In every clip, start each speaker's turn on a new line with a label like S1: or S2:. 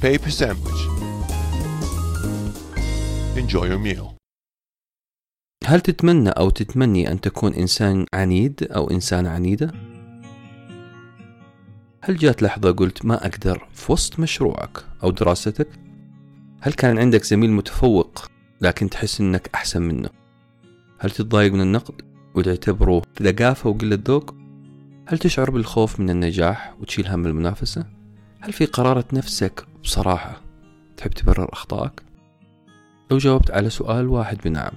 S1: paper sandwich. Enjoy your meal.
S2: هل تتمنى أو تتمني أن تكون إنسان عنيد أو إنسانة عنيدة؟ هل جات لحظة قلت ما أقدر في وسط مشروعك أو دراستك؟ هل كان عندك زميل متفوق لكن تحس أنك أحسن منه؟ هل تتضايق من النقد وتعتبره ثقافة وقلة ذوق؟ هل تشعر بالخوف من النجاح وتشيل هم المنافسة؟ هل في قرارة نفسك بصراحة تحب تبرر أخطائك؟ لو جاوبت على سؤال واحد بنعم.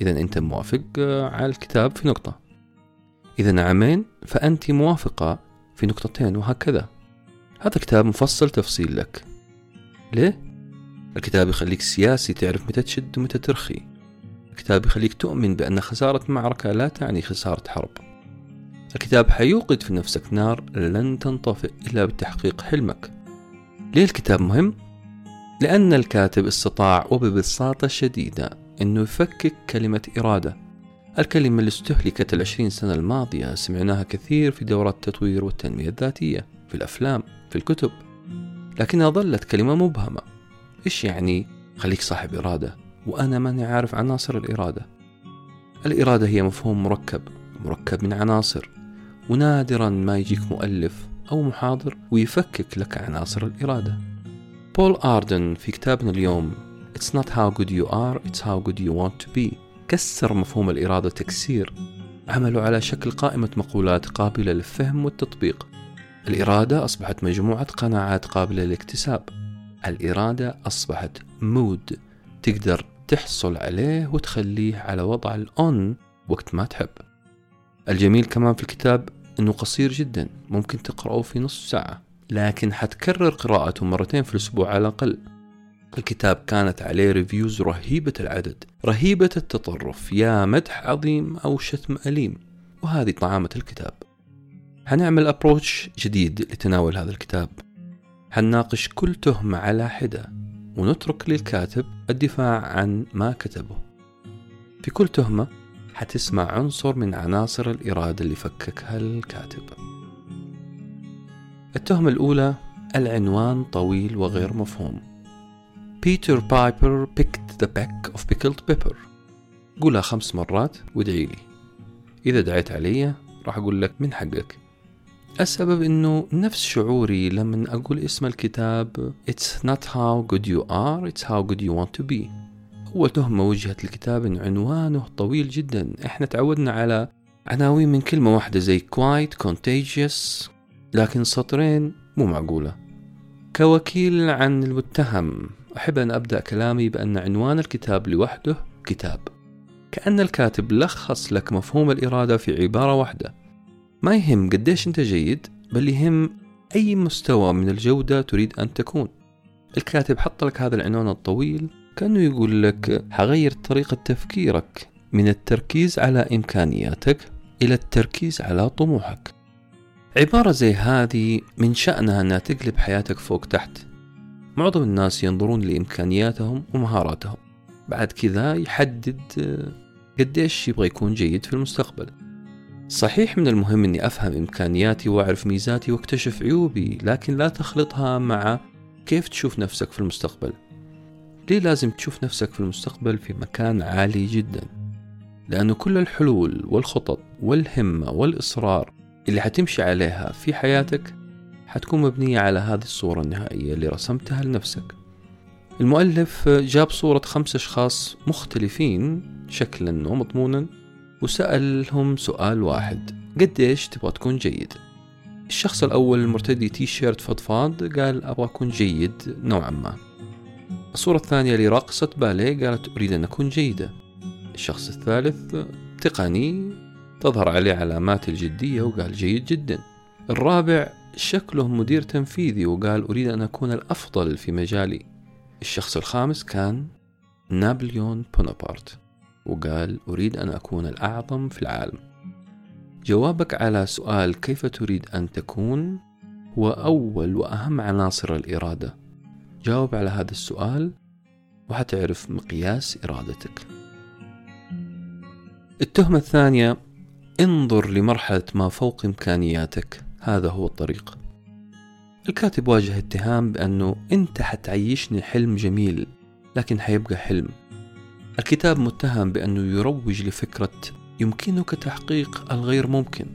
S2: إذا أنت موافق آه، على الكتاب في نقطة. إذا نعمين فأنت موافقة في نقطتين وهكذا. هذا كتاب مفصل تفصيل لك. ليه؟ الكتاب يخليك سياسي تعرف متى تشد ومتى ترخي. الكتاب يخليك تؤمن بأن خسارة معركة لا تعني خسارة حرب. الكتاب حيوقد في نفسك نار لن تنطفئ إلا بتحقيق حلمك. ليه الكتاب مهم؟ لأن الكاتب استطاع وببساطة شديدة أنه يفكك كلمة إرادة. الكلمة اللي استهلكت العشرين سنة الماضية سمعناها كثير في دورات التطوير والتنمية الذاتية في الأفلام في الكتب. لكنها ظلت كلمة مبهمة. إيش يعني خليك صاحب إرادة وأنا ماني عارف عناصر الإرادة؟ الإرادة هي مفهوم مركب مركب من عناصر. ونادرا ما يجيك مؤلف أو محاضر ويفكك لك عناصر الإرادة. بول آردن في كتابنا اليوم It's not how good you are, it's how good you want to be. كسر مفهوم الإرادة تكسير. عمله على شكل قائمة مقولات قابلة للفهم والتطبيق. الإرادة أصبحت مجموعة قناعات قابلة للاكتساب. الإرادة أصبحت مود تقدر تحصل عليه وتخليه على وضع الأون وقت ما تحب. الجميل كمان في الكتاب أنه قصير جدا ممكن تقرأه في نصف ساعة لكن حتكرر قراءته مرتين في الأسبوع على الأقل. الكتاب كانت عليه ريفيوز رهيبة العدد رهيبة التطرف يا مدح عظيم أو شتم أليم وهذه طعامة الكتاب. حنعمل أبروتش جديد لتناول هذا الكتاب. حنناقش كل تهمة على حدة ونترك للكاتب الدفاع عن ما كتبه. في كل تهمة حتسمع عنصر من عناصر الإرادة اللي فككها الكاتب. التهمة الأولى العنوان طويل وغير مفهوم. Peter Piper picked the peck of pickled pepper. قولها خمس مرات وادعي لي. إذا دعيت علي راح أقول لك من حقك. السبب إنه نفس شعوري لما أقول اسم الكتاب It's not how good you are it's how good you want to be. أول تهمة وجهت الكتاب إن عنوانه طويل جدا. إحنا تعودنا على عناوين من كلمة واحدة زي quite contagious لكن سطرين مو معقولة. كوكيل عن المتهم. أحب أن أبدأ كلامي بأن عنوان الكتاب لوحده كتاب. كأن الكاتب لخص لك مفهوم الإرادة في عبارة واحدة. ما يهم قديش أنت جيد بل يهم أي مستوى من الجودة تريد أن تكون. الكاتب حط لك هذا العنوان الطويل كأنه يقول لك حغير طريقة تفكيرك من التركيز على إمكانياتك إلى التركيز على طموحك. عبارة زي هذه من شأنها أنها تقلب حياتك فوق تحت. معظم الناس ينظرون لإمكانياتهم ومهاراتهم. بعد كذا يحدد قديش يبغى يكون جيد في المستقبل. صحيح من المهم أني أفهم إمكانياتي وأعرف ميزاتي وأكتشف عيوبي لكن لا تخلطها مع كيف تشوف نفسك في المستقبل. ليه لازم تشوف نفسك في المستقبل في مكان عالي جدا؟ لأنه كل الحلول والخطط والهمة والإصرار اللي حتمشي عليها في حياتك حتكون مبنية على هذه الصورة النهائية اللي رسمتها لنفسك. المؤلف جاب صورة خمس أشخاص مختلفين شكلا ومضمونا وسألهم سؤال واحد. قديش تبغى تكون جيد؟ الشخص الأول المرتدي تي شيرت فضفاض قال أبغى أكون جيد نوعا ما. الصورة الثانية اللي راقصة باليه قالت أريد أن أكون جيدة. الشخص الثالث تقني تظهر عليه علامات الجدية وقال جيد جدا. الرابع شكله مدير تنفيذي وقال أريد أن أكون الأفضل في مجالي. الشخص الخامس كان نابليون بونابرت وقال أريد أن أكون الأعظم في العالم. جوابك على سؤال كيف تريد أن تكون هو أول وأهم عناصر الإرادة. جاوب على هذا السؤال وحتعرف مقياس إرادتك. التهمة الثانية انظر لمرحلة ما فوق إمكانياتك. هذا هو الطريق. الكاتب واجه اتهام بأنه أنت حتعيشني حلم جميل لكن حيبقى حلم. الكتاب متهم بأنه يروج لفكرة يمكنك تحقيق الغير ممكن.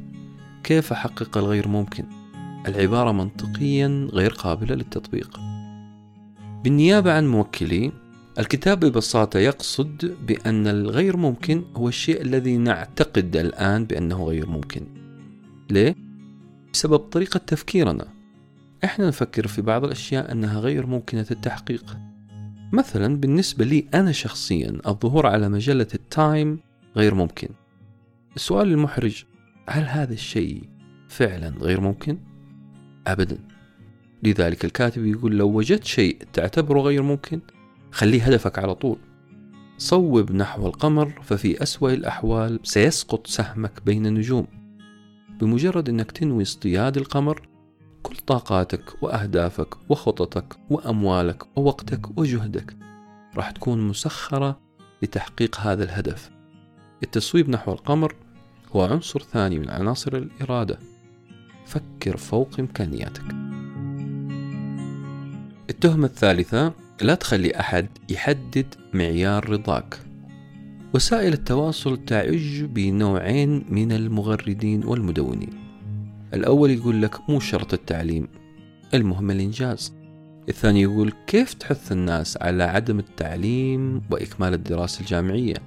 S2: كيف أحقق الغير ممكن؟ العبارة منطقيا غير قابلة للتطبيق. بالنيابة عن موكلي الكتاب ببساطة يقصد بأن الغير ممكن هو الشيء الذي نعتقد الآن بأنه غير ممكن. ليه؟ بسبب طريقة تفكيرنا. إحنا نفكر في بعض الأشياء أنها غير ممكنة التحقيق. مثلا بالنسبة لي أنا شخصيا الظهور على مجلة التايم غير ممكن. السؤال المحرج هل هذا الشيء فعلا غير ممكن؟ أبدا. لذلك الكاتب يقول لو وجدت شيء تعتبره غير ممكن خليه هدفك على طول. صوب نحو القمر ففي أسوأ الأحوال سيسقط سهمك بين النجوم. بمجرد أنك تنوي اصطياد القمر كل طاقاتك وأهدافك وخططك وأموالك ووقتك وجهدك راح تكون مسخرة لتحقيق هذا الهدف. التصويب نحو القمر هو عنصر ثاني من عناصر الإرادة. فكر فوق إمكانياتك. التهمة الثالثة لا تخلي أحد يحدد معيار رضاك. وسائل التواصل تعج بنوعين من المغردين والمدونين. الأول يقول لك مو شرط التعليم المهم الإنجاز. الثاني يقول كيف تحث الناس على عدم التعليم وإكمال الدراسة الجامعية؟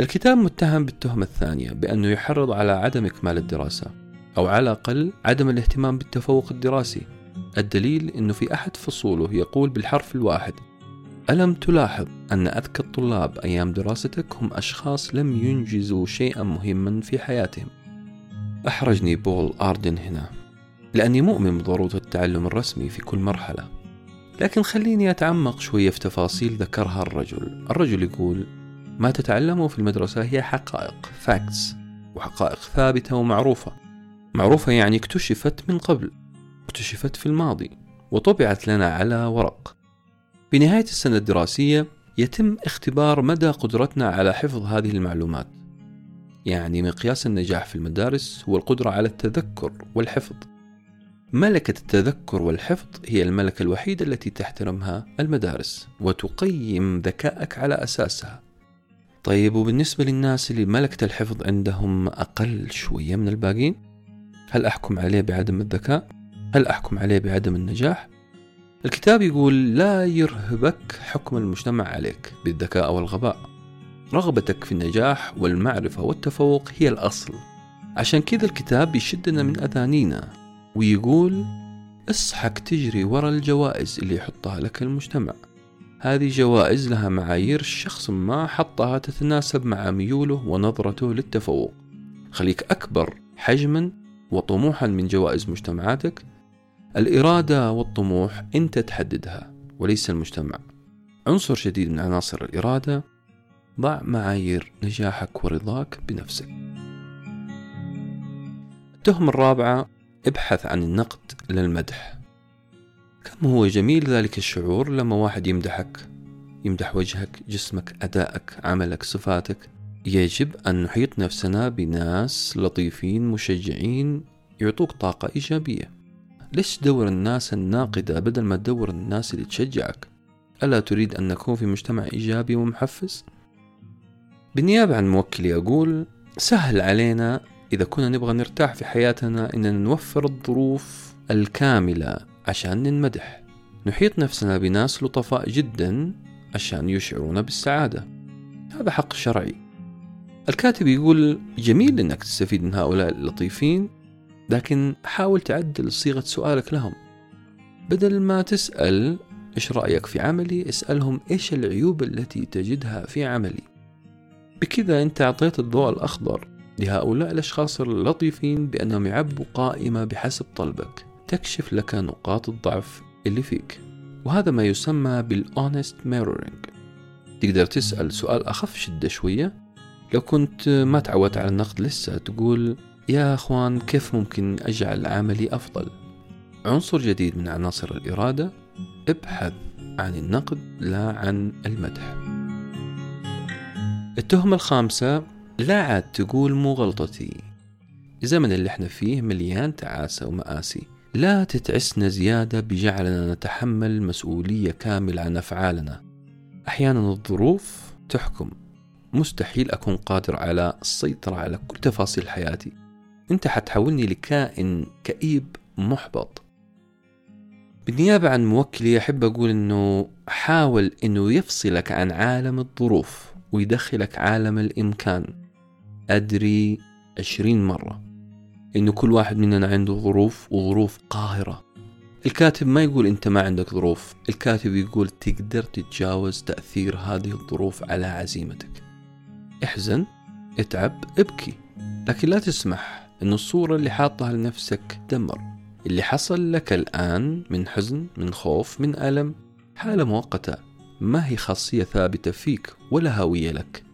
S2: الكتاب متهم بالتهمة الثانية بأنه يحرض على عدم إكمال الدراسة أو على الأقل عدم الاهتمام بالتفوق الدراسي. الدليل أنه في أحد فصوله يقول بالحرف الواحد ألم تلاحظ أن أذكى الطلاب أيام دراستك هم أشخاص لم ينجزوا شيئا مهما في حياتهم؟ أحرجني بول آردن هنا لأني مؤمن بضرورة التعلم الرسمي في كل مرحلة لكن خليني أتعمق شوية في تفاصيل ذكرها الرجل. الرجل يقول ما تتعلمه في المدرسة هي حقائق facts وحقائق ثابتة ومعروفة. معروفة يعني اكتشفت من قبل. اكتشفت في الماضي وطبعت لنا على ورق. بنهاية السنة الدراسية يتم اختبار مدى قدرتنا على حفظ هذه المعلومات. يعني مقياس النجاح في المدارس هو القدرة على التذكر والحفظ. ملكة التذكر والحفظ هي الملكة الوحيدة التي تحترمها المدارس وتقيم ذكائك على أساسها. طيب وبالنسبة للناس اللي ملكة الحفظ عندهم أقل شوية من الباقين هل أحكم عليه بعدم الذكاء؟ هل أحكم عليه بعدم النجاح؟ الكتاب يقول لا يرهبك حكم المجتمع عليك بالذكاء أو الغباء رغبتك في النجاح والمعرفة والتفوق هي الأصل. عشان كذا الكتاب يشدنا من أذانينا ويقول اصحك تجري ورا الجوائز اللي يحطها لك المجتمع. هذه جوائز لها معايير شخص ما حطها تتناسب مع ميوله ونظرته للتفوق. خليك أكبر حجما وطموحا من جوائز مجتمعاتك الإرادة والطموح أنت تحددها وليس المجتمع. عنصر جديد من عناصر الإرادة ضع معايير نجاحك ورضاك بنفسك. التهمة الرابعة ابحث عن النقد للمدح كم هو جميل ذلك الشعور لما واحد يمدحك؟ يمدح وجهك جسمك أدائك عملك صفاتك. يجب أن نحيط نفسنا بناس لطيفين مشجعين يعطوك طاقة إيجابية. ليش تدور الناس الناقدة بدل ما تدور الناس اللي تشجعك؟ ألا تريد أن نكون في مجتمع إيجابي ومحفز؟ بالنيابة عن موكلي أقول سهل علينا إذا كنا نبغى نرتاح في حياتنا إننا نوفر الظروف الكاملة عشان ننمدح. نحيط نفسنا بناس لطفاء جدا عشان يشعرونا بالسعادة. هذا حق شرعي. الكاتب يقول جميل إنك تستفيد من هؤلاء اللطيفين لكن حاول تعدل صيغة سؤالك لهم. بدل ما تسأل إيش رأيك في عملي اسألهم إيش العيوب التي تجدها في عملي. بكذا أنت أعطيت الضوء الأخضر لهؤلاء الأشخاص اللطيفين بأنهم يعبوا قائمة بحسب طلبك. تكشف لك نقاط الضعف اللي فيك. وهذا ما يسمى بالأونست ميرورينج تقدر تسأل سؤال أخف شدة شوية. لو كنت ما تعودت على النقد لسه تقول يا أخوان كيف ممكن أجعل عملي أفضل؟ عنصر جديد من عناصر الإرادة ابحث عن النقد لا عن المدح. التهمة الخامسة لا عاد تقول مو غلطتي. الزمن اللي إحنا فيه مليان تعاسة ومآسي. لا تتعسنا زيادة بجعلنا نتحمل مسؤولية كاملة عن أفعالنا. أحيانا الظروف تحكم. مستحيل أكون قادر على السيطرة على كل تفاصيل حياتي. أنت حتحولني لكائن كئيب محبط. بالنيابة عن موكلي أحب أقول أنه حاول أنه يفصلك عن عالم الظروف ويدخلك عالم الإمكان. أدري عشرين مرة إنه كل واحد مننا عنده ظروف وظروف قاهرة. الكاتب ما يقول أنت ما عندك ظروف الكاتب يقول تقدر تتجاوز تأثير هذه الظروف على عزيمتك. احزن اتعب ابكي لكن لا تسمح. أن الصورة اللي حاطها لنفسك تدمر. اللي حصل لك الآن من حزن من خوف من ألم حالة مؤقتة. ما هي خاصية ثابتة فيك ولا هوية لك؟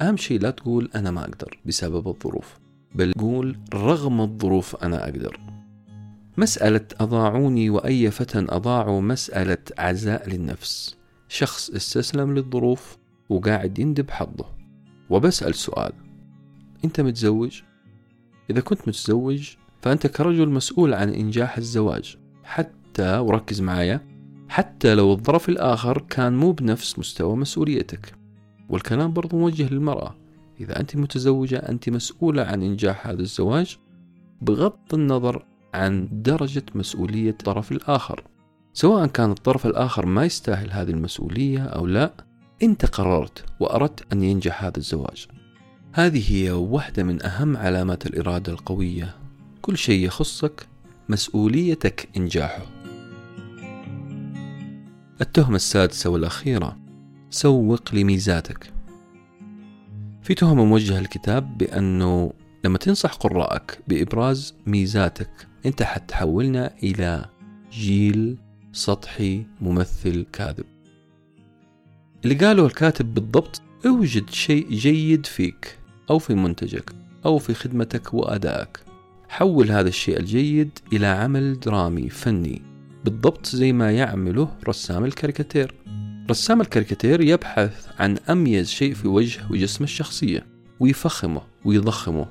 S2: أهم شيء لا تقول أنا ما أقدر بسبب الظروف بل قول رغم الظروف أنا أقدر. مسألة أضاعوني وأي فتى أضاعوا مسألة عزاء للنفس. شخص استسلم للظروف وقاعد يندب حظه. وبسأل سؤال. أنت متزوج؟ إذا كنت متزوج فأنت كرجل مسؤول عن إنجاح الزواج. حتى وركز معايا حتى لو الظرف الآخر كان مو بنفس مستوى مسؤوليتك. والكلام برضو موجه للمرأة. إذا أنت متزوجة أنت مسؤولة عن إنجاح هذا الزواج بغض النظر عن درجة مسؤولية الطرف الآخر. سواء كان الطرف الآخر ما يستاهل هذه المسؤولية أو لا أنت قررت وأردت أن ينجح هذا الزواج. هذه هي واحدة من أهم علامات الإرادة القوية. كل شيء يخصك مسؤوليتك إنجاحه. التهمة السادسة والأخيرة سوق لميزاتك. في تهمة موجهة للكتاب بأنه لما تنصح قراءك بإبراز ميزاتك أنت حتحولنا إلى جيل سطحي ممثل كاذب. اللي قاله الكاتب بالضبط أوجد شيء جيد فيك. أو في منتجك أو في خدمتك وأدائك. حول هذا الشيء الجيد إلى عمل درامي فني بالضبط زي ما يعمله رسام الكاريكاتير. رسام الكاريكاتير يبحث عن أميز شيء في وجه وجسم الشخصية ويفخمه ويضخمه.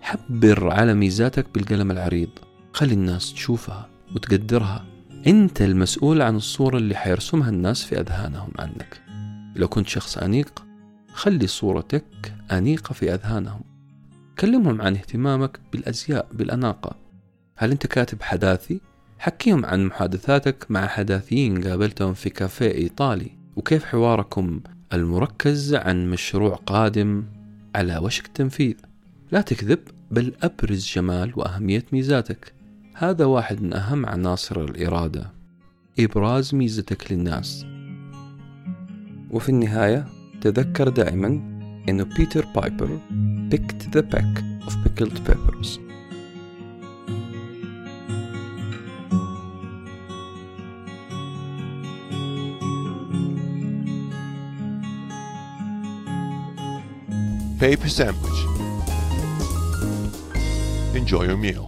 S2: حبر على ميزاتك بالقلم العريض. خلي الناس تشوفها وتقدرها. أنت المسؤول عن الصورة اللي حيرسمها الناس في أذهانهم عنك. لو كنت شخص أنيق خلي صورتك أنيقة في أذهانهم. كلمهم عن اهتمامك بالأزياء بالأناقة. هل أنت كاتب حداثي؟ حكيهم عن محادثاتك مع حداثيين قابلتهم في كافيه إيطالي. وكيف حواركم المركز عن مشروع قادم على وشك التنفيذ لا تكذب بل أبرز جمال وأهمية ميزاتك. هذا واحد من أهم عناصر الإرادة. إبراز ميزتك للناس. وفي النهاية تذكر دائما أنه بيتر بايبر picked the peck of pickled peppers
S1: Paper sandwich. Enjoy your meal.